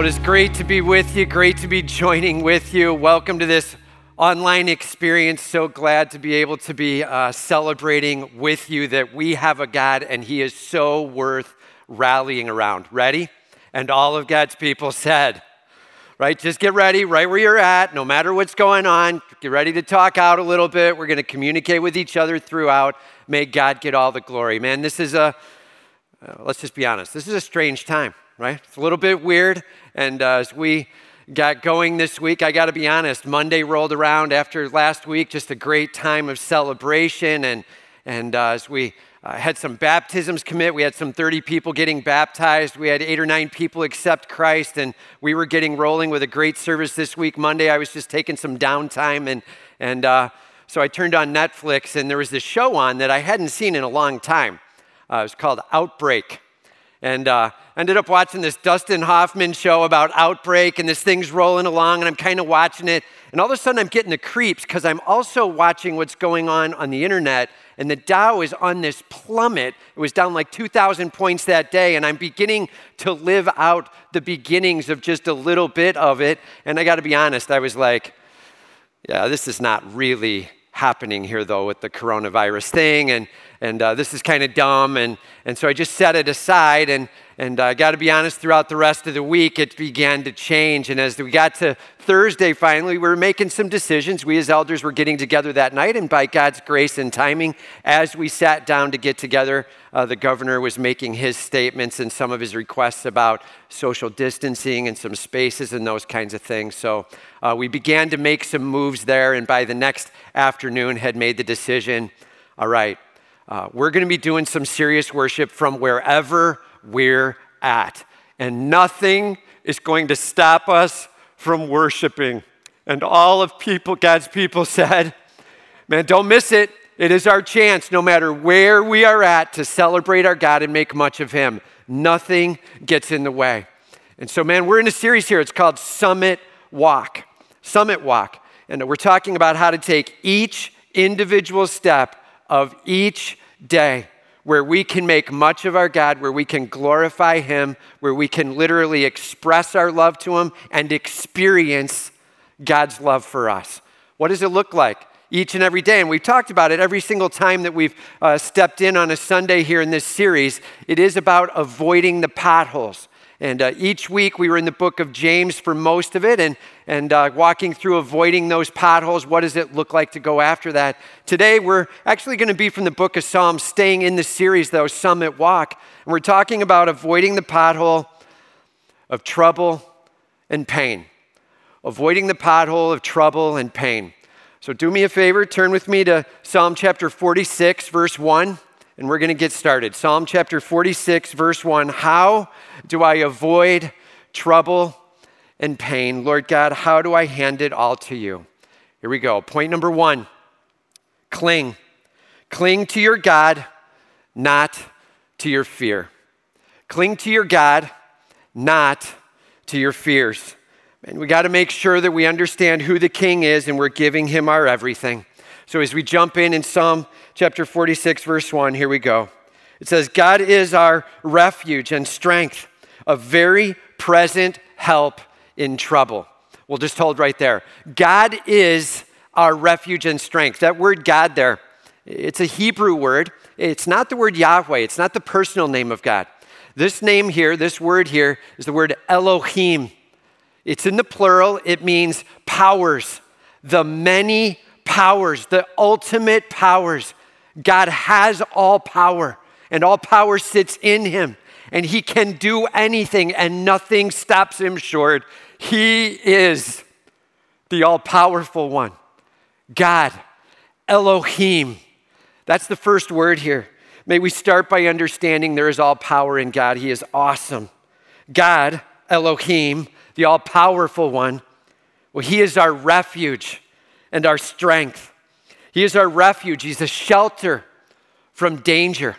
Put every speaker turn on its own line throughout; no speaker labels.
Well, it is great to be with you, great to be joining with you. Welcome to this online experience. So glad to be able to be uh, celebrating with you that we have a God and He is so worth rallying around. Ready? And all of God's people said, right? Just get ready right where you're at, no matter what's going on. Get ready to talk out a little bit. We're going to communicate with each other throughout. May God get all the glory. Man, this is a, uh, let's just be honest, this is a strange time right? It's a little bit weird. And uh, as we got going this week, I got to be honest, Monday rolled around after last week, just a great time of celebration. And, and uh, as we uh, had some baptisms commit, we had some 30 people getting baptized, we had eight or nine people accept Christ, and we were getting rolling with a great service this week. Monday, I was just taking some downtime. And, and uh, so I turned on Netflix, and there was this show on that I hadn't seen in a long time. Uh, it was called Outbreak. And uh, ended up watching this Dustin Hoffman show about Outbreak, and this thing's rolling along, and I'm kind of watching it. And all of a sudden, I'm getting the creeps because I'm also watching what's going on on the internet. And the Dow is on this plummet. It was down like 2,000 points that day, and I'm beginning to live out the beginnings of just a little bit of it. And I got to be honest, I was like, yeah, this is not really happening here, though, with the coronavirus thing. And and uh, this is kind of dumb. And, and so I just set it aside. And, and I uh, got to be honest, throughout the rest of the week, it began to change. And as we got to Thursday, finally, we were making some decisions. We as elders were getting together that night. And by God's grace and timing, as we sat down to get together, uh, the governor was making his statements and some of his requests about social distancing and some spaces and those kinds of things. So uh, we began to make some moves there. And by the next afternoon, had made the decision all right, uh, we're going to be doing some serious worship from wherever we're at. And nothing is going to stop us from worshiping. And all of people, God's people said, man, don't miss it. It is our chance, no matter where we are at, to celebrate our God and make much of Him. Nothing gets in the way. And so, man, we're in a series here. It's called Summit Walk. Summit Walk. And we're talking about how to take each individual step of each day where we can make much of our God, where we can glorify Him, where we can literally express our love to Him and experience God's love for us. What does it look like? Each and every day. And we've talked about it every single time that we've uh, stepped in on a Sunday here in this series. It is about avoiding the potholes. And uh, each week we were in the book of James for most of it and, and uh, walking through avoiding those potholes. What does it look like to go after that? Today we're actually going to be from the book of Psalms, staying in the series, though, Summit Walk. And we're talking about avoiding the pothole of trouble and pain. Avoiding the pothole of trouble and pain. So do me a favor, turn with me to Psalm chapter 46, verse 1 and we're going to get started. Psalm chapter 46, verse 1 How do I avoid trouble and pain? Lord God, how do I hand it all to you? Here we go. Point number one cling. Cling to your God, not to your fear. Cling to your God, not to your fears. And we got to make sure that we understand who the king is and we're giving him our everything. So as we jump in in Psalm chapter 46, verse 1, here we go. It says, God is our refuge and strength, a very present help in trouble. We'll just hold right there. God is our refuge and strength. That word God there, it's a Hebrew word. It's not the word Yahweh, it's not the personal name of God. This name here, this word here, is the word Elohim. It's in the plural, it means powers, the many powers, the ultimate powers. God has all power, and all power sits in him, and he can do anything, and nothing stops him short. He is the all powerful one. God, Elohim. That's the first word here. May we start by understanding there is all power in God. He is awesome. God, Elohim, the all powerful one, well, He is our refuge and our strength. He is our refuge, He's a shelter from danger.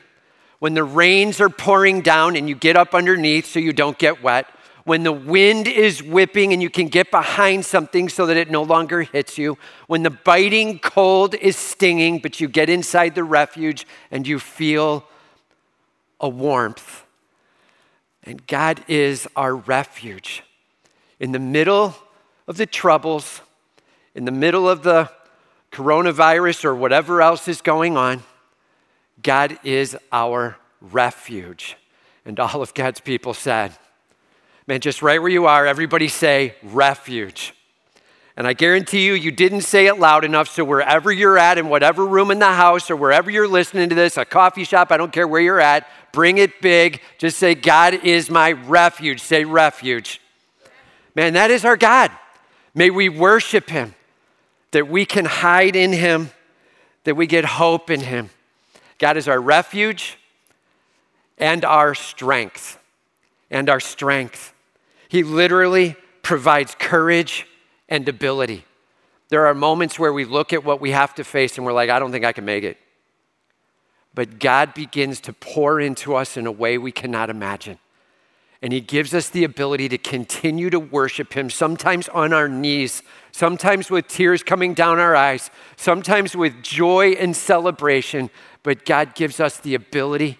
When the rains are pouring down and you get up underneath so you don't get wet, when the wind is whipping and you can get behind something so that it no longer hits you, when the biting cold is stinging, but you get inside the refuge and you feel a warmth. And God is our refuge. in the middle of the troubles, in the middle of the coronavirus or whatever else is going on, God is our refuge. And all of God's people said, Man, just right where you are, everybody say refuge. And I guarantee you, you didn't say it loud enough. So, wherever you're at, in whatever room in the house or wherever you're listening to this, a coffee shop, I don't care where you're at, bring it big. Just say, God is my refuge. Say refuge. Man, that is our God. May we worship him, that we can hide in him, that we get hope in him. God is our refuge and our strength. And our strength. He literally provides courage and ability. There are moments where we look at what we have to face and we're like, I don't think I can make it. But God begins to pour into us in a way we cannot imagine. And He gives us the ability to continue to worship Him, sometimes on our knees, sometimes with tears coming down our eyes, sometimes with joy and celebration. But God gives us the ability,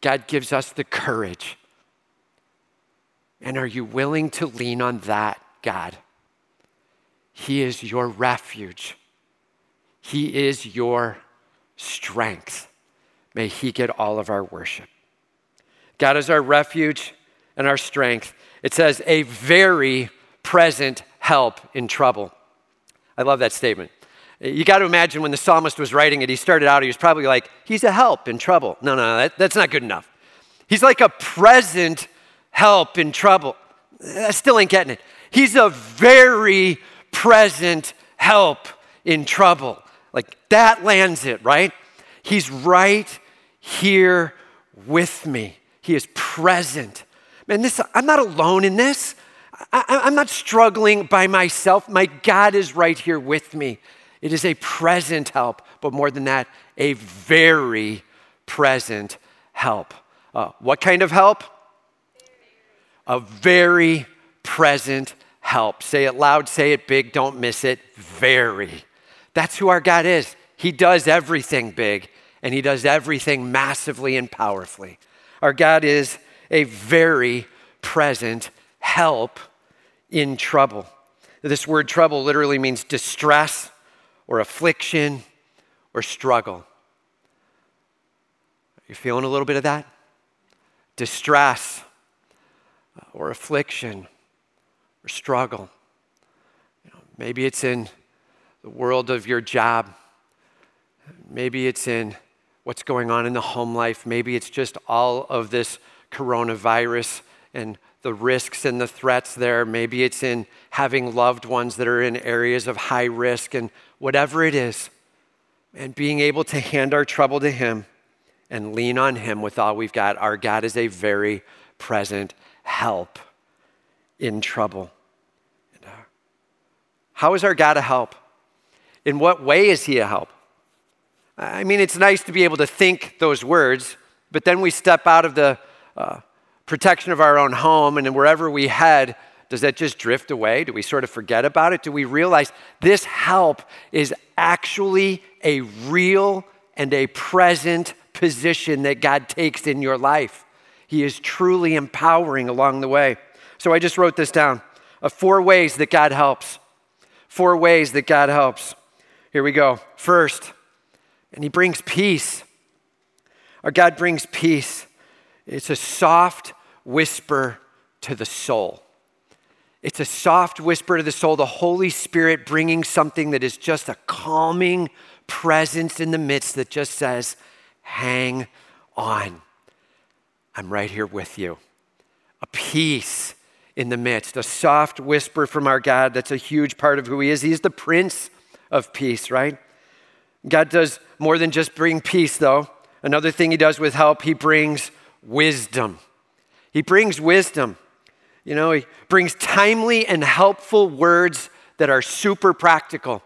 God gives us the courage and are you willing to lean on that, God? He is your refuge, He is your strength. May He get all of our worship. God is our refuge and our strength. It says, a very present help in trouble. I love that statement. You got to imagine when the psalmist was writing it, he started out, he was probably like, He's a help in trouble. No, no, that, that's not good enough. He's like a present help in trouble. I still ain't getting it. He's a very present help in trouble. Like that lands it, right? He's right here with me. He is present. Man, this I'm not alone in this. I, am not struggling by myself. My God is right here with me. It is a present help, but more than that, a very present help. Uh, what kind of help? a very present help. Say it loud, say it big, don't miss it. Very. That's who our God is. He does everything big and He does everything massively and powerfully. Our God is a very present help in trouble. This word trouble literally means distress or affliction or struggle. You feeling a little bit of that? Distress, uh, or affliction or struggle. You know, maybe it's in the world of your job. Maybe it's in what's going on in the home life. Maybe it's just all of this coronavirus and the risks and the threats there. Maybe it's in having loved ones that are in areas of high risk and whatever it is. And being able to hand our trouble to Him and lean on Him with all we've got. Our God is a very present help in trouble. Uh, how is our God a help? In what way is He a help? I mean, it's nice to be able to think those words, but then we step out of the uh, protection of our own home, and wherever we head, does that just drift away? Do we sort of forget about it? Do we realize this help is actually a real and a present position that God takes in your life? He is truly empowering along the way. So I just wrote this down of four ways that God helps. Four ways that God helps. Here we go. First, and He brings peace. Our God brings peace. It's a soft whisper to the soul. It's a soft whisper to the soul, the Holy Spirit bringing something that is just a calming presence in the midst that just says, hang on. I'm right here with you. A peace in the midst, a soft whisper from our God that's a huge part of who He is. He's the Prince of Peace, right? God does more than just bring peace, though. Another thing He does with help, He brings wisdom. He brings wisdom. You know, He brings timely and helpful words that are super practical.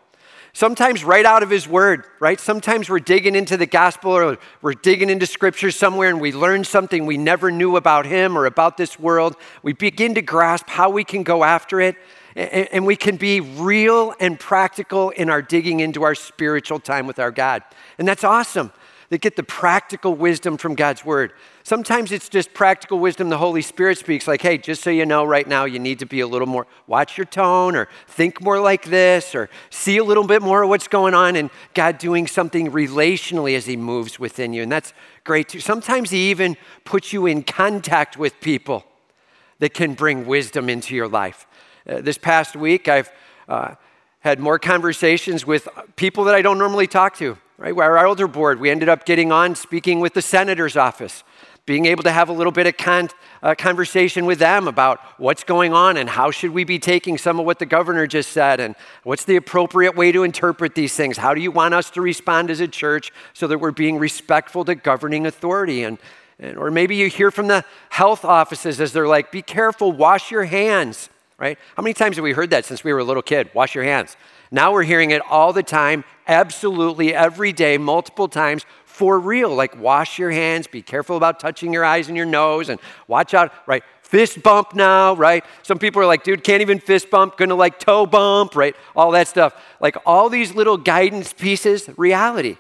Sometimes right out of his word, right? Sometimes we're digging into the gospel or we're digging into scripture somewhere and we learn something we never knew about him or about this world. We begin to grasp how we can go after it and we can be real and practical in our digging into our spiritual time with our God. And that's awesome. that get the practical wisdom from God's word. Sometimes it's just practical wisdom the Holy Spirit speaks, like, hey, just so you know, right now you need to be a little more, watch your tone, or think more like this, or see a little bit more of what's going on, and God doing something relationally as He moves within you. And that's great too. Sometimes He even puts you in contact with people that can bring wisdom into your life. Uh, this past week, I've uh, had more conversations with people that I don't normally talk to, right? Where Our elder board, we ended up getting on speaking with the senator's office, being able to have a little bit of con- uh, conversation with them about what's going on and how should we be taking some of what the governor just said and what's the appropriate way to interpret these things. How do you want us to respond as a church so that we're being respectful to governing authority? And, and or maybe you hear from the health offices as they're like, be careful, wash your hands right? How many times have we heard that since we were a little kid? Wash your hands. Now we're hearing it all the time, absolutely every day, multiple times, for real. Like, wash your hands, be careful about touching your eyes and your nose, and watch out, right? Fist bump now, right? Some people are like, dude, can't even fist bump, gonna like toe bump, right? All that stuff. Like, all these little guidance pieces, reality.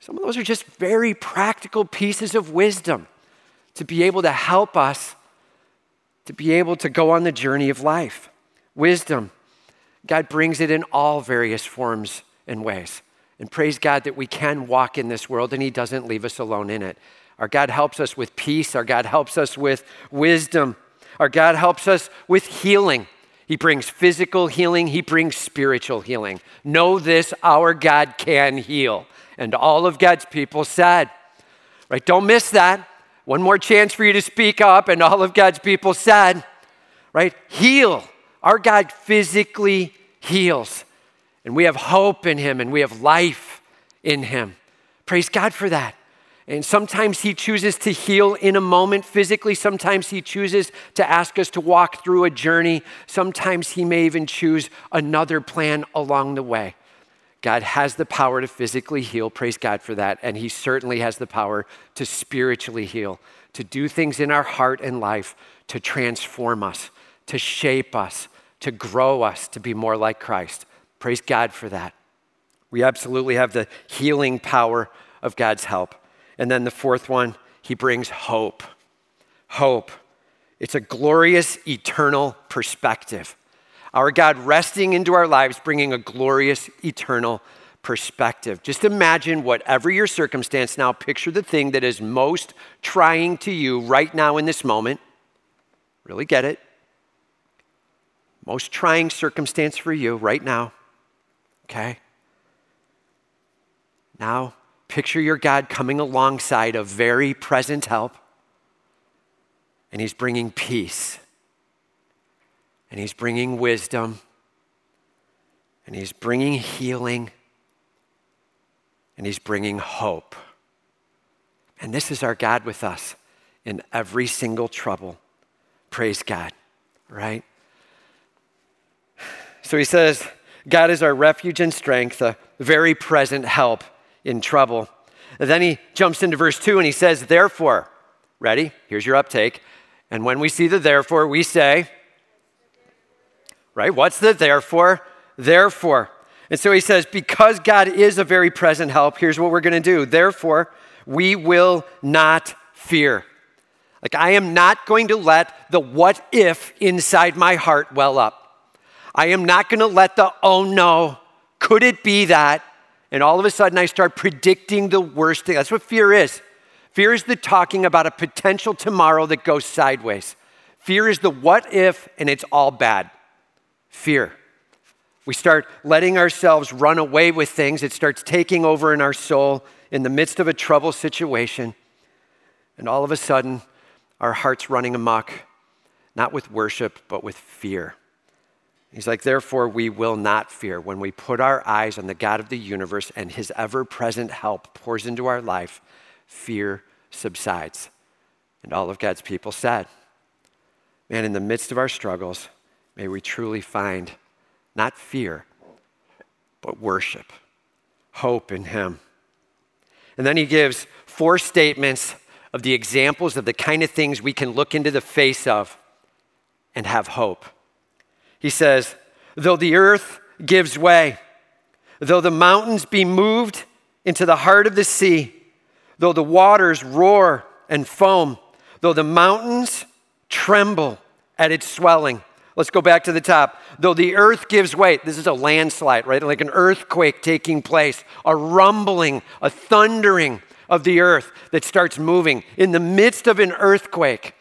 Some of those are just very practical pieces of wisdom to be able to help us to be able to go on the journey of life. Wisdom, God brings it in all various forms and ways. And praise God that we can walk in this world and He doesn't leave us alone in it. Our God helps us with peace, our God helps us with wisdom, our God helps us with healing. He brings physical healing, He brings spiritual healing. Know this our God can heal. And all of God's people said, right? Don't miss that. One more chance for you to speak up. And all of God's people said, right? Heal. Our God physically heals. And we have hope in Him and we have life in Him. Praise God for that. And sometimes He chooses to heal in a moment physically. Sometimes He chooses to ask us to walk through a journey. Sometimes He may even choose another plan along the way. God has the power to physically heal. Praise God for that. And He certainly has the power to spiritually heal, to do things in our heart and life to transform us, to shape us, to grow us to be more like Christ. Praise God for that. We absolutely have the healing power of God's help. And then the fourth one, He brings hope. Hope. It's a glorious, eternal perspective our God resting into our lives, bringing a glorious, eternal perspective. Just imagine whatever your circumstance now, picture the thing that is most trying to you right now in this moment. Really get it? Most trying circumstance for you right now. Okay? Now, picture your God coming alongside of very present help, and He's bringing peace and He's bringing wisdom, and He's bringing healing, and He's bringing hope. And this is our God with us in every single trouble. Praise God, right? So he says, God is our refuge and strength, a very present help in trouble. And then he jumps into verse 2 and he says, Therefore, ready? Here's your uptake. And when we see the therefore, we say, right? What's the therefore? Therefore. And so he says, because God is a very present help, here's what we're going to do. Therefore, we will not fear. Like, I am not going to let the what if inside my heart well up. I am not going to let the oh no, could it be that? And all of a sudden, I start predicting the worst thing. That's what fear is. Fear is the talking about a potential tomorrow that goes sideways. Fear is the what if, and it's all bad fear. We start letting ourselves run away with things. It starts taking over in our soul in the midst of a trouble situation. And all of a sudden, our heart's running amok, not with worship, but with fear. He's like, therefore, we will not fear. When we put our eyes on the God of the universe and his ever present help pours into our life, fear subsides. And all of God's people said, Man, in the midst of our struggles, may we truly find not fear, but worship, hope in Him. And then he gives four statements of the examples of the kind of things we can look into the face of and have hope. He says, Though the earth gives way, though the mountains be moved into the heart of the sea, though the waters roar and foam, though the mountains tremble at its swelling. Let's go back to the top. Though the earth gives way, this is a landslide, right? Like an earthquake taking place, a rumbling, a thundering of the earth that starts moving. In the midst of an earthquake,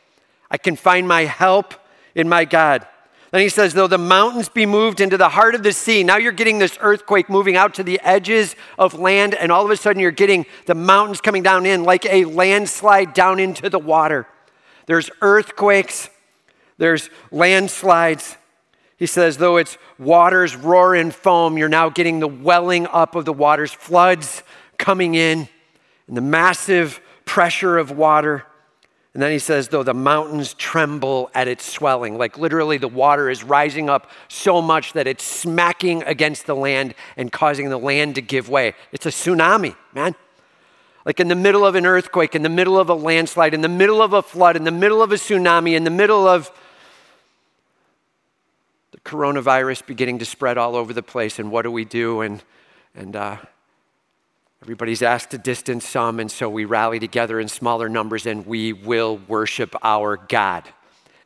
I can find my help in my God. Then he says, though the mountains be moved into the heart of the sea, now you're getting this earthquake moving out to the edges of land, and all of a sudden you're getting the mountains coming down in like a landslide down into the water. There's earthquakes, there's landslides. He says, though its waters roar and foam, you're now getting the welling up of the waters, floods coming in, and the massive pressure of water. And then he says, though the mountains tremble at its swelling, like literally the water is rising up so much that it's smacking against the land and causing the land to give way. It's a tsunami, man. Like in the middle of an earthquake, in the middle of a landslide, in the middle of a flood, in the middle of a tsunami, in the middle of coronavirus beginning to spread all over the place. And what do we do? And, and, uh, Everybody's asked to distance some, and so we rally together in smaller numbers and we will worship our God.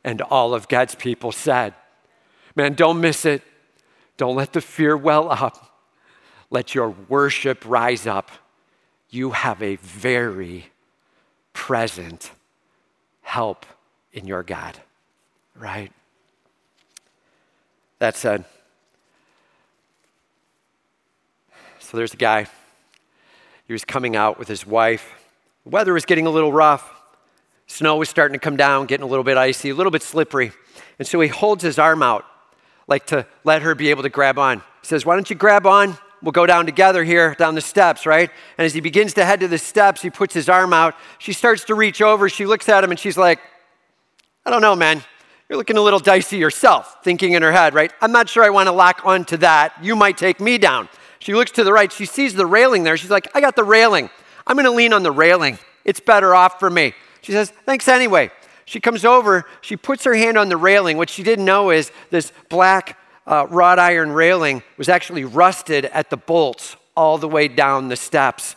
And all of God's people said, Man, don't miss it. Don't let the fear well up. Let your worship rise up. You have a very present help in your God, right? That said, so there's a guy he was coming out with his wife. The weather was getting a little rough. Snow was starting to come down, getting a little bit icy, a little bit slippery. And so he holds his arm out, like to let her be able to grab on. He says, Why don't you grab on? We'll go down together here, down the steps, right? And as he begins to head to the steps, he puts his arm out. She starts to reach over. She looks at him and she's like, I don't know, man. You're looking a little dicey yourself, thinking in her head, right? I'm not sure I want to lock onto that. You might take me down. She looks to the right. She sees the railing there. She's like, I got the railing. I'm going to lean on the railing. It's better off for me. She says, Thanks anyway. She comes over. She puts her hand on the railing. What she didn't know is this black uh, wrought iron railing was actually rusted at the bolts all the way down the steps.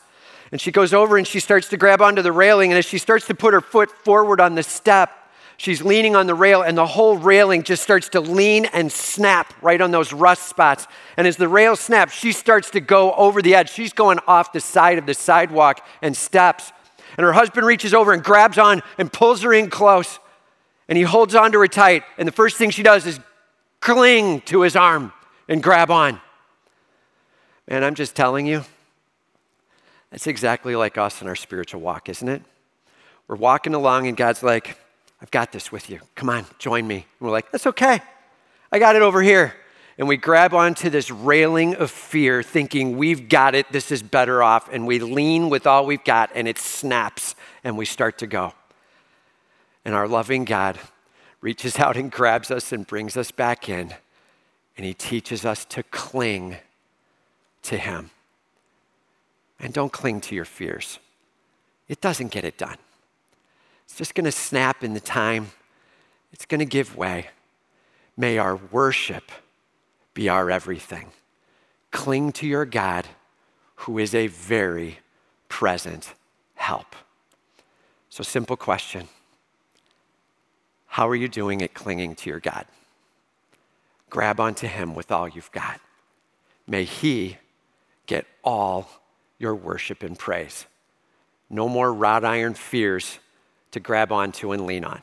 And she goes over and she starts to grab onto the railing. And as she starts to put her foot forward on the step, She's leaning on the rail, and the whole railing just starts to lean and snap right on those rust spots. And as the rail snaps, she starts to go over the edge. She's going off the side of the sidewalk and steps. And her husband reaches over and grabs on and pulls her in close. And he holds on to her tight. And the first thing she does is cling to his arm and grab on. And I'm just telling you, that's exactly like us in our spiritual walk, isn't it? We're walking along, and God's like, I've got this with you. Come on, join me. And we're like, That's okay. I got it over here. And we grab onto this railing of fear, thinking we've got it, this is better off. And we lean with all we've got, and it snaps, and we start to go. And our loving God reaches out and grabs us and brings us back in, and He teaches us to cling to Him. And don't cling to your fears, it doesn't get it done. It's just going to snap in the time, it's going to give way. May our worship be our everything. Cling to your God, who is a very present help. So, simple question How are you doing at clinging to your God? Grab onto Him with all you've got. May He get all your worship and praise. No more wrought iron fears to grab onto and lean on.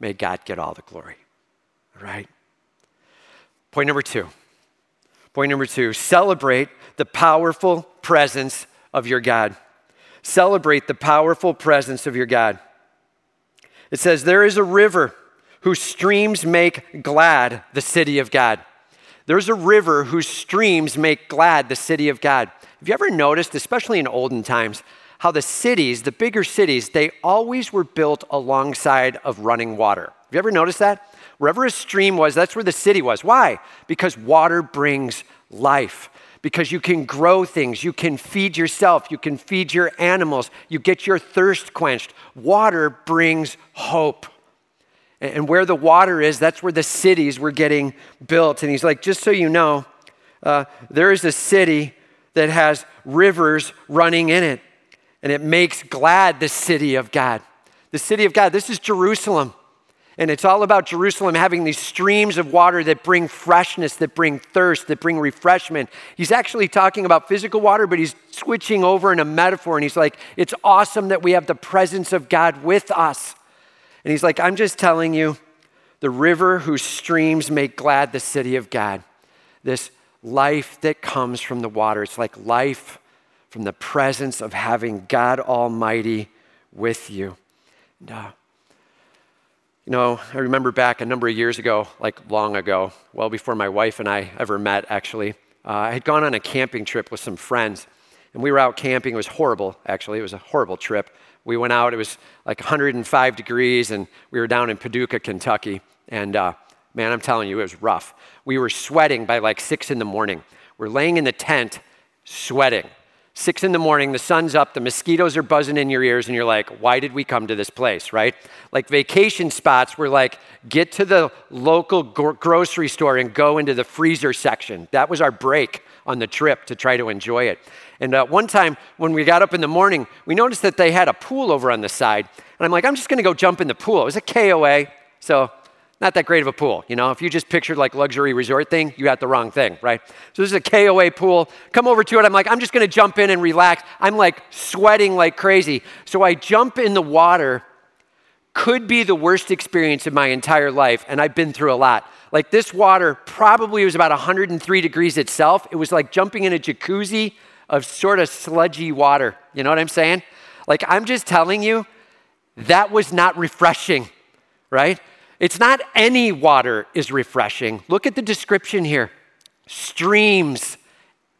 May God get all the glory. All right? Point number two. Point number two celebrate the powerful presence of your God. Celebrate the powerful presence of your God. It says, There is a river whose streams make glad the city of God. There's a river whose streams make glad the city of God. Have you ever noticed, especially in olden times, how the cities, the bigger cities, they always were built alongside of running water. Have you ever noticed that? Wherever a stream was, that's where the city was. Why? Because water brings life. Because you can grow things, you can feed yourself, you can feed your animals, you get your thirst quenched. Water brings hope. And where the water is, that's where the cities were getting built. And he's like, just so you know, uh, there is a city that has rivers running in it. And it makes glad the city of God. The city of God, this is Jerusalem. And it's all about Jerusalem having these streams of water that bring freshness, that bring thirst, that bring refreshment. He's actually talking about physical water, but he's switching over in a metaphor. And he's like, it's awesome that we have the presence of God with us. And he's like, I'm just telling you, the river whose streams make glad the city of God. This life that comes from the water. It's like life from the presence of having God Almighty with you. And, uh, you know, I remember back a number of years ago, like long ago, well before my wife and I ever met, actually, uh, I had gone on a camping trip with some friends. And we were out camping. It was horrible, actually. It was a horrible trip. We went out, it was like 105 degrees, and we were down in Paducah, Kentucky. And uh, man, I'm telling you, it was rough. We were sweating by like six in the morning. We're laying in the tent, sweating. Six in the morning, the sun's up, the mosquitoes are buzzing in your ears, and you're like, why did we come to this place, right? Like vacation spots were like, get to the local grocery store and go into the freezer section. That was our break on the trip to try to enjoy it. And uh, one time when we got up in the morning, we noticed that they had a pool over on the side. And I'm like, I'm just gonna go jump in the pool. It was a KOA, so not that great of a pool. You know, if you just pictured like luxury resort thing, you got the wrong thing, right? So this is a KOA pool. Come over to it. I'm like, I'm just going to jump in and relax. I'm like sweating like crazy. So I jump in the water. Could be the worst experience of my entire life, and I've been through a lot. Like this water probably was about 103 degrees itself. It was like jumping in a jacuzzi of sort of sludgy water. You know what I'm saying? Like I'm just telling you, that was not refreshing, right? It's not any water is refreshing. Look at the description here streams,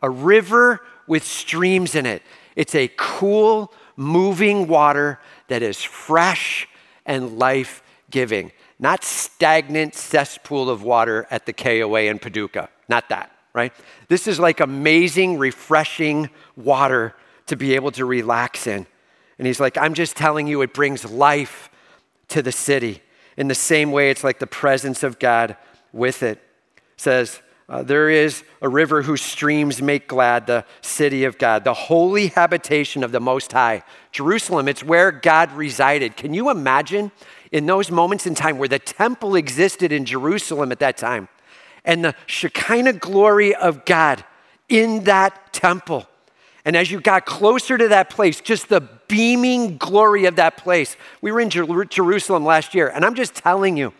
a river with streams in it. It's a cool, moving water that is fresh and life giving, not stagnant cesspool of water at the KOA in Paducah. Not that, right? This is like amazing, refreshing water to be able to relax in. And he's like, I'm just telling you, it brings life to the city. In the same way, it's like the presence of God with it. it says, uh, there is a river whose streams make glad the city of God, the holy habitation of the Most High. Jerusalem, it's where God resided. Can you imagine in those moments in time where the temple existed in Jerusalem at that time and the Shekinah glory of God in that temple? And as you got closer to that place, just the beaming glory of that place. We were in Jer- Jerusalem last year, and I'm just telling you,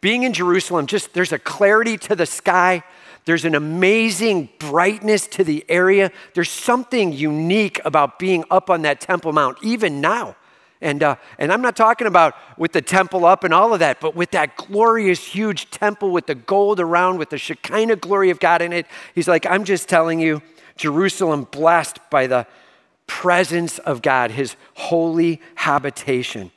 being in Jerusalem, just there's a clarity to the sky. There's an amazing brightness to the area. There's something unique about being up on that Temple Mount, even now. And, uh, and I'm not talking about with the temple up and all of that, but with that glorious, huge temple with the gold around, with the Shekinah glory of God in it. He's like, I'm just telling you, Jerusalem blessed by the presence of God, his holy habitation.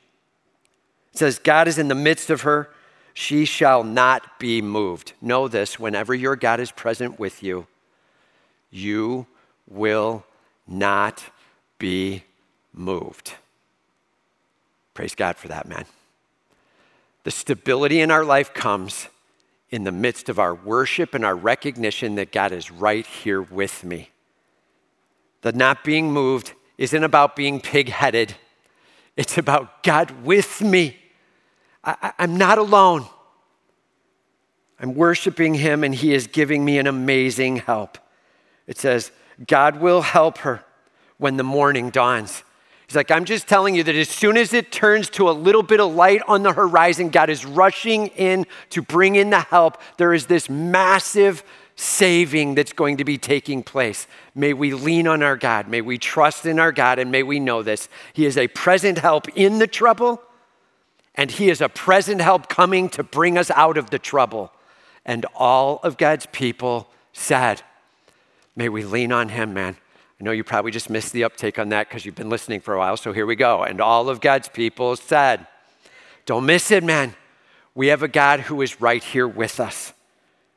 It says, God is in the midst of her. She shall not be moved. Know this whenever your God is present with you, you will not be moved. Praise God for that, man. The stability in our life comes in the midst of our worship and our recognition that God is right here with me. The not being moved isn't about being pig headed, it's about God with me. I, am not alone. I'm worshiping Him, and He is giving me an amazing help. It says, God will help her when the morning dawns. He's like, I'm just telling you that as soon as it turns to a little bit of light on the horizon, God is rushing in to bring in the help. There is this massive saving that's going to be taking place. May we lean on our God. May we trust in our God, and may we know this. He is a present help in the trouble, and He is a present help coming to bring us out of the trouble. And all of God's people said, May we lean on Him, man. I know you probably just missed the uptake on that because you've been listening for a while, so here we go. And all of God's people said, Don't miss it, man. We have a God who is right here with us,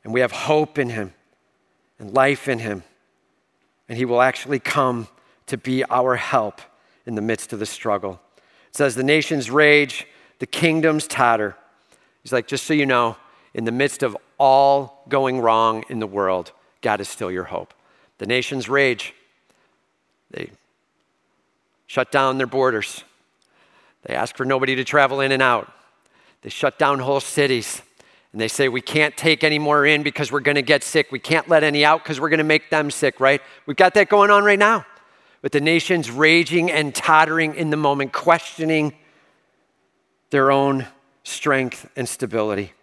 and we have hope in Him and life in Him. And He will actually come to be our help in the midst of the struggle. It says, The nations rage, the kingdoms totter. He's like, Just so you know, in the midst of all going wrong in the world, God is still your hope. The nations rage, they shut down their borders. They ask for nobody to travel in and out. They shut down whole cities. And they say, We can't take any more in because we're going to get sick. We can't let any out because we're going to make them sick, right? We've got that going on right now with the nations raging and tottering in the moment, questioning their own strength and stability.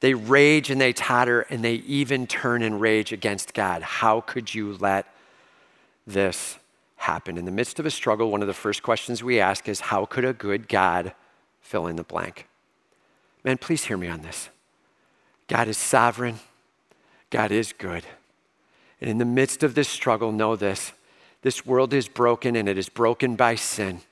They rage and they totter and they even turn and rage against God. How could you let this happened. In the midst of a struggle, one of the first questions we ask is How could a good God fill in the blank? Man, please hear me on this. God is sovereign, God is good. And in the midst of this struggle, know this this world is broken and it is broken by sin.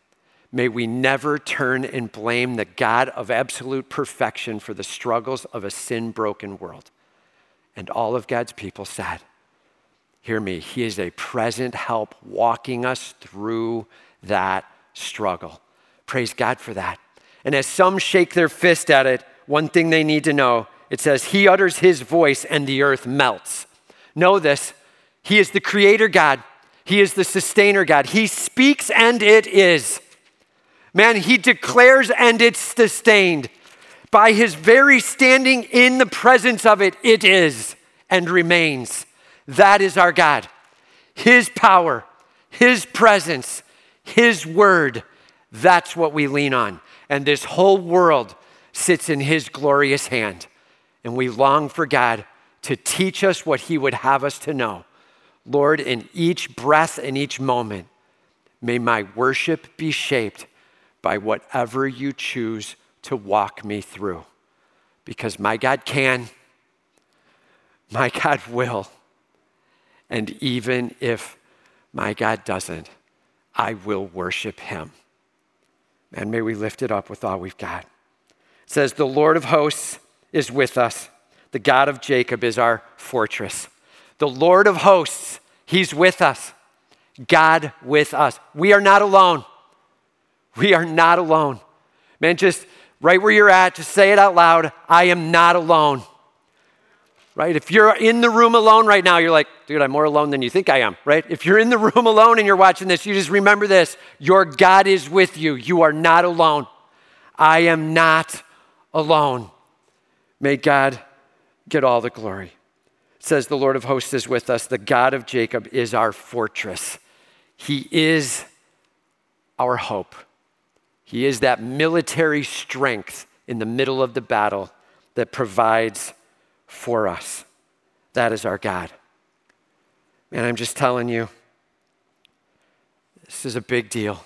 May we never turn and blame the God of absolute perfection for the struggles of a sin broken world. And all of God's people said, Hear me, He is a present help walking us through that struggle. Praise God for that. And as some shake their fist at it, one thing they need to know it says, He utters His voice and the earth melts. Know this He is the creator God, He is the sustainer God. He speaks and it is. Man, he declares and it's sustained. By his very standing in the presence of it, it is and remains. That is our God. His power, his presence, his word, that's what we lean on. And this whole world sits in his glorious hand. And we long for God to teach us what he would have us to know. Lord, in each breath and each moment, may my worship be shaped by whatever you choose to walk me through. Because my God can, my God will. And even if my God doesn't, I will worship him. And may we lift it up with all we've got. It says, The Lord of hosts is with us. The God of Jacob is our fortress. The Lord of hosts, he's with us. God with us. We are not alone. We are not alone. Man, just right where you're at, just say it out loud I am not alone. Right? If you're in the room alone right now, you're like, dude, I'm more alone than you think I am, right? If you're in the room alone and you're watching this, you just remember this your God is with you. You are not alone. I am not alone. May God get all the glory. Says, The Lord of hosts is with us. The God of Jacob is our fortress. He is our hope. He is that military strength in the middle of the battle that provides for us. That is our God. And I'm just telling you, this is a big deal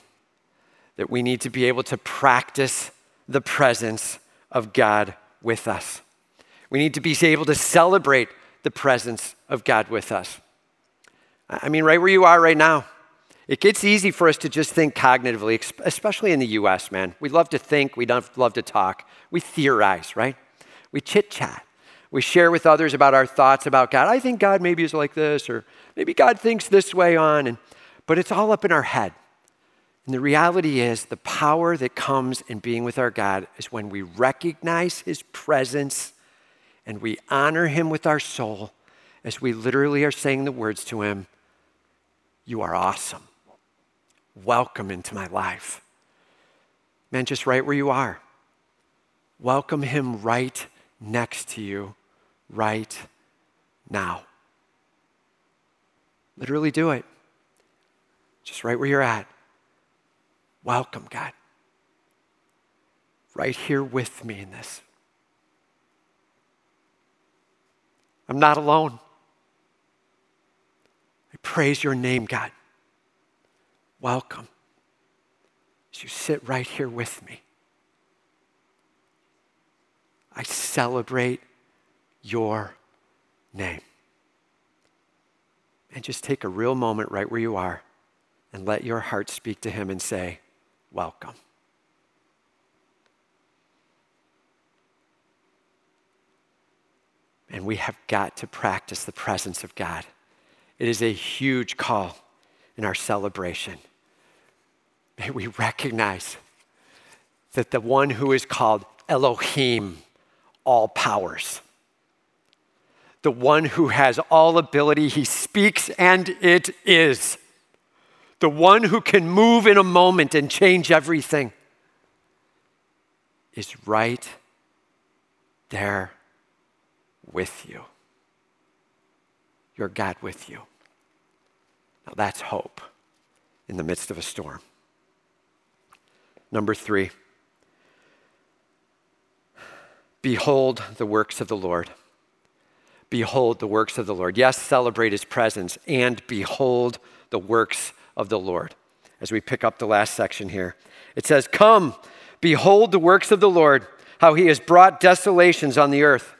that we need to be able to practice the presence of God with us. We need to be able to celebrate the presence of God with us. I mean, right where you are right now, it gets easy for us to just think cognitively, especially in the US, man. We love to think, we love to talk. We theorize, right? We chit chat. We share with others about our thoughts about God. I think God maybe is like this, or maybe God thinks this way on. And, but it's all up in our head. And the reality is, the power that comes in being with our God is when we recognize His presence and we honor Him with our soul as we literally are saying the words to Him You are awesome welcome into my life. Man, just right where you are. Welcome him right next to you right now. Literally do it. Just right where you're at. Welcome, God. Right here with me in this. I'm not alone. I praise your name, God welcome as you sit right here with me. I celebrate your name. And just take a real moment right where you are and let your heart speak to him and say, Welcome. And we have got to practice the presence of God. It is a huge call in our celebration. May we recognize that the one who is called Elohim, all powers, the one who has all ability, he speaks and it is. the one who can move in a moment and change everything, is right there with you. Your God with you. Now that's hope in the midst of a storm. Number three, behold the works of the Lord. Behold the works of the Lord. Yes, celebrate his presence and behold the works of the Lord. As we pick up the last section here, it says, Come, behold the works of the Lord, how he has brought desolations on the earth.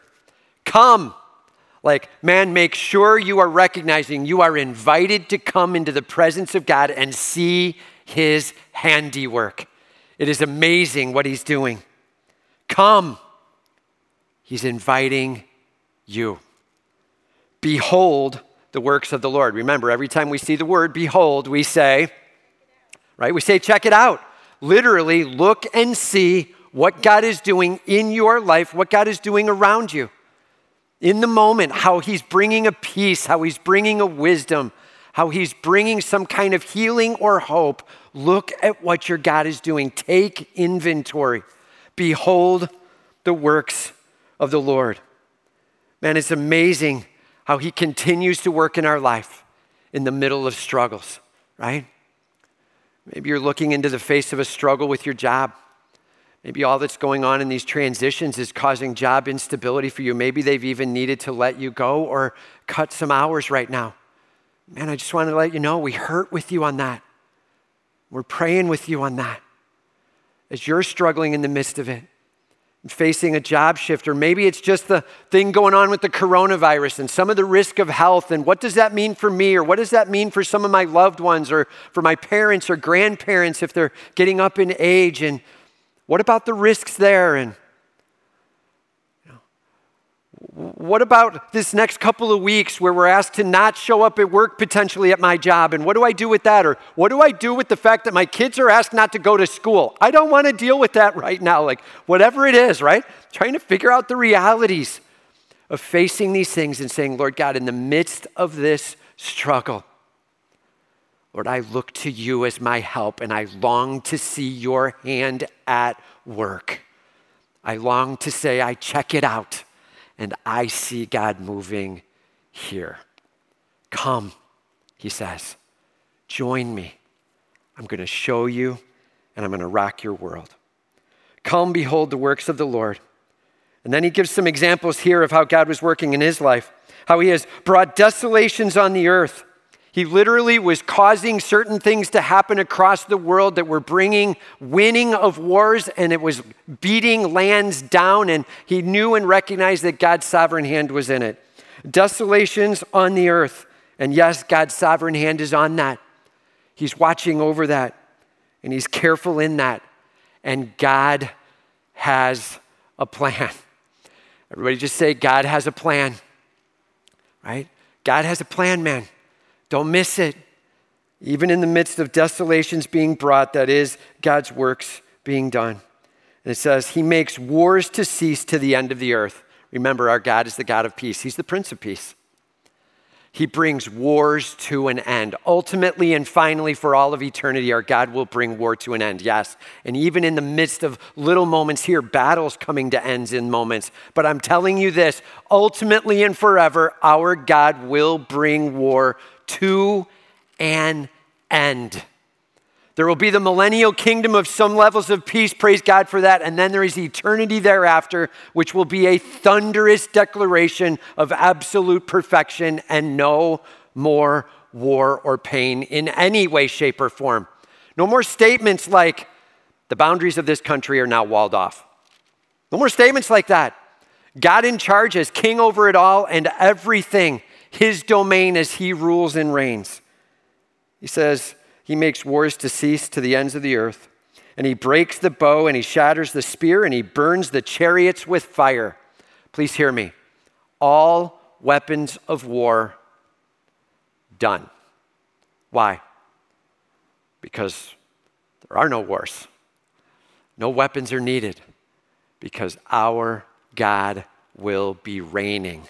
Come. Like, man, make sure you are recognizing you are invited to come into the presence of God and see his handiwork. It is amazing what he's doing. Come. He's inviting you. Behold the works of the Lord. Remember, every time we see the word behold, we say, right? We say, check it out. Literally, look and see what God is doing in your life, what God is doing around you. In the moment, how He's bringing a peace, how He's bringing a wisdom, how He's bringing some kind of healing or hope. Look at what your God is doing. Take inventory. Behold the works of the Lord. Man, it's amazing how He continues to work in our life in the middle of struggles, right? Maybe you're looking into the face of a struggle with your job. Maybe all that's going on in these transitions is causing job instability for you. Maybe they've even needed to let you go or cut some hours right now. Man, I just want to let you know we hurt with you on that. We're praying with you on that. As you're struggling in the midst of it, facing a job shift, or maybe it's just the thing going on with the coronavirus and some of the risk of health, and what does that mean for me, or what does that mean for some of my loved ones, or for my parents or grandparents if they're getting up in age, and what about the risks there? And what about this next couple of weeks where we're asked to not show up at work potentially at my job? And what do I do with that? Or what do I do with the fact that my kids are asked not to go to school? I don't want to deal with that right now. Like, whatever it is, right? Trying to figure out the realities of facing these things and saying, Lord God, in the midst of this struggle, Lord, I look to you as my help and I long to see your hand at work. I long to say, I check it out and I see God moving here. Come, he says, join me. I'm going to show you and I'm going to rock your world. Come, behold the works of the Lord. And then he gives some examples here of how God was working in his life, how he has brought desolations on the earth he literally was causing certain things to happen across the world that were bringing winning of wars and it was beating lands down. And he knew and recognized that God's sovereign hand was in it. Desolations on the earth. And yes, God's sovereign hand is on that. He's watching over that and he's careful in that. And God has a plan. Everybody just say, God has a plan, right? God has a plan, man. Don't miss it. Even in the midst of desolations being brought, that is, God's works being done. And it says, He makes wars to cease to the end of the earth. Remember, our God is the God of peace, He's the Prince of Peace. He brings wars to an end. Ultimately and finally, for all of eternity, our God will bring war to an end, yes. And even in the midst of little moments here, battles coming to ends in moments. But I'm telling you this ultimately and forever, our God will bring war to an end. There will be the millennial kingdom of some levels of peace, praise God for that. And then there is eternity thereafter, which will be a thunderous declaration of absolute perfection and no more war or pain in any way, shape, or form. No more statements like, the boundaries of this country are now walled off. No more statements like that. God in charge as king over it all and everything his domain as he rules and reigns. He says, He makes wars to cease to the ends of the earth, and he breaks the bow, and he shatters the spear, and he burns the chariots with fire. Please hear me. All weapons of war done. Why? Because there are no wars. No weapons are needed because our God will be reigning.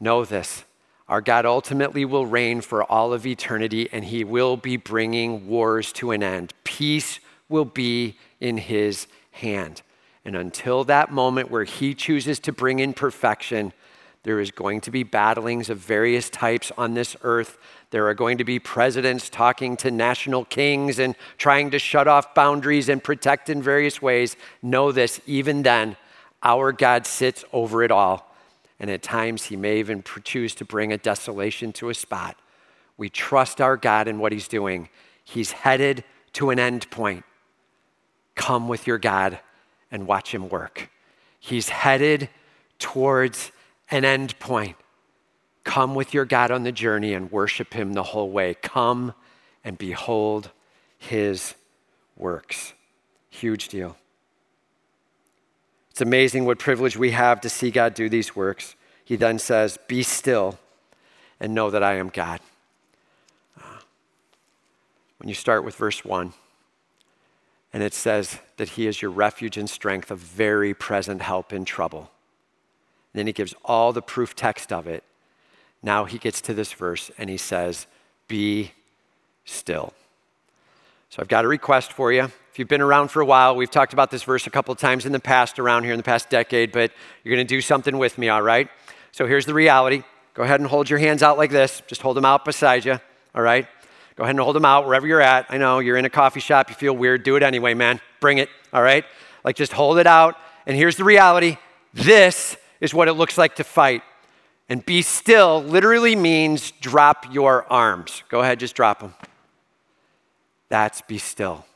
Know this Our God ultimately will reign for all of eternity and he will be bringing wars to an end. Peace will be in his hand. And until that moment where he chooses to bring in perfection, there is going to be battlings of various types on this earth. There are going to be presidents talking to national kings and trying to shut off boundaries and protect in various ways. Know this, even then, our God sits over it all. And at times, he may even choose to bring a desolation to a spot. We trust our God in what he's doing. He's headed to an end point. Come with your God and watch him work. He's headed towards an end point. Come with your God on the journey and worship him the whole way. Come and behold his works. Huge deal. It's amazing what privilege we have to see God do these works. He then says, Be still and know that I am God. Ah. When you start with verse 1, and it says that He is your refuge and strength, a very present help in trouble. And then He gives all the proof text of it now he gets to this verse and he says, Be still. So I've got a request for you. If you've been around for a while, we've talked about this verse a couple of times in the past around here in the past decade, but you're going to do something with me, all right? So here's the reality. Go ahead and hold your hands out like this. Just hold them out beside you, all right? Go ahead and hold them out wherever you're at. I know you're in a coffee shop, you feel weird. Do it anyway, man. Bring it, all right? Like just hold it out. And here's the reality this is what it looks like to fight. And be still literally means drop your arms. Go ahead, just drop them. That's be still.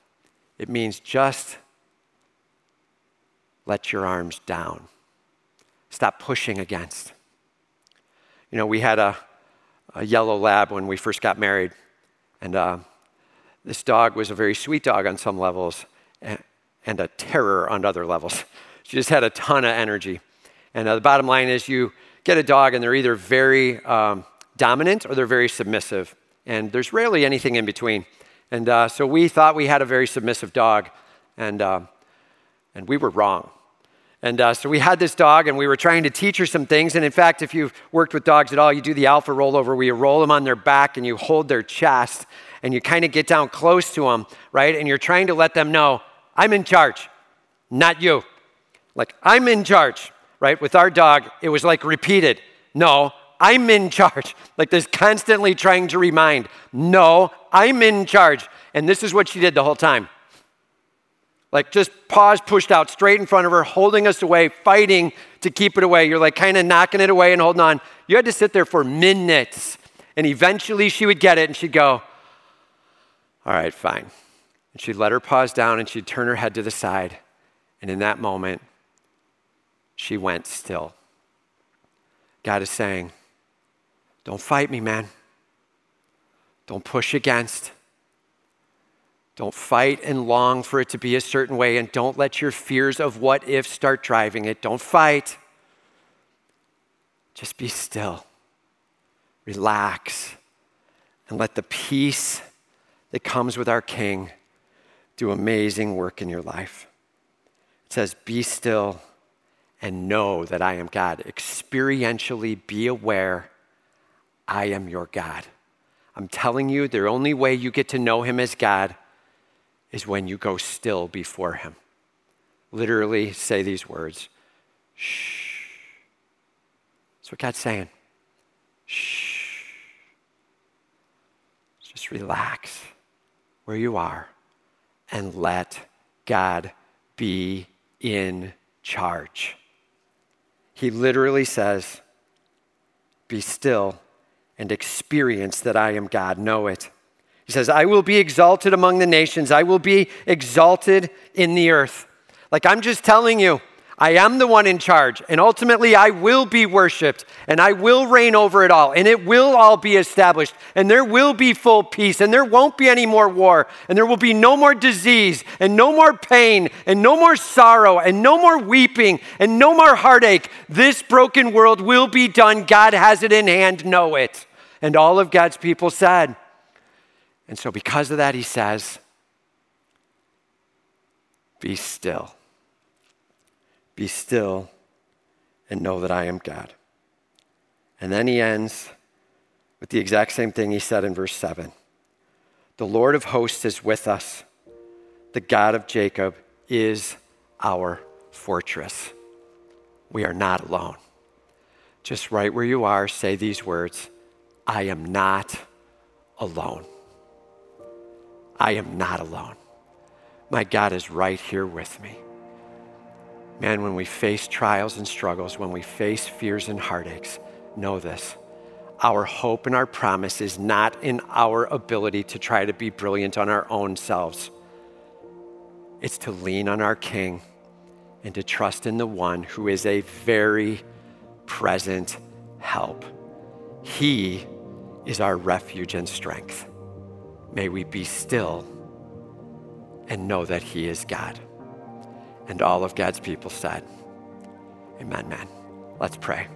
It means just let your arms down. Stop pushing against. You know, we had a, a yellow lab when we first got married, and uh, this dog was a very sweet dog on some levels and, and a terror on other levels. She just had a ton of energy. And uh, the bottom line is, you get a dog and they're either very um, dominant or they're very submissive. And there's rarely anything in between. And uh, so we thought we had a very submissive dog, and, uh, and we were wrong. And uh, so we had this dog, and we were trying to teach her some things. And in fact, if you've worked with dogs at all, you do the alpha rollover where you roll them on their back and you hold their chest, and you kind of get down close to them, right? And you're trying to let them know, I'm in charge, not you. Like, I'm in charge right? With our dog, it was like repeated. No, I'm in charge. Like this constantly trying to remind, no, I'm in charge. And this is what she did the whole time. Like just paws pushed out straight in front of her, holding us away, fighting to keep it away. You're like kind of knocking it away and holding on. You had to sit there for minutes. And eventually she would get it and she'd go, All right, fine. And she'd let her paws down and she'd turn her head to the side. And in that moment, she went still. God is saying, Don't fight me, man. Don't push against. Don't fight and long for it to be a certain way, and don't let your fears of what if start driving it. Don't fight. Just be still, relax, and let the peace that comes with our King do amazing work in your life. It says, Be still and know that I am God. Experientially be aware I am your God. I'm telling you, the only way you get to know Him as God is when you go still before Him. Literally say these words shh. That's what God's saying. Shh. Just relax where you are and let God be in charge. He literally says, Be still and experience that I am God. Know it. He says, I will be exalted among the nations, I will be exalted in the earth. Like I'm just telling you, I am the one in charge, and ultimately I will be worshiped, and I will reign over it all, and it will all be established, and there will be full peace, and there won't be any more war, and there will be no more disease, and no more pain, and no more sorrow, and no more weeping, and no more heartache. This broken world will be done. God has it in hand, know it. And all of God's people said. And so, because of that, he says, Be still be still and know that I am God. And then he ends with the exact same thing he said in verse 7. The Lord of hosts is with us. The God of Jacob is our fortress. We are not alone. Just right where you are, say these words I am not alone. I am not alone. My God is right here with me. Man, when we face trials and struggles, when we face fears and heartaches, know this. Our hope and our promise is not in our ability to try to be brilliant on our own selves. It's to lean on our King and to trust in the one who is a very present help. He is our refuge and strength. May we be still and know that He is God. And all of God's people said, Amen, man. Let's pray.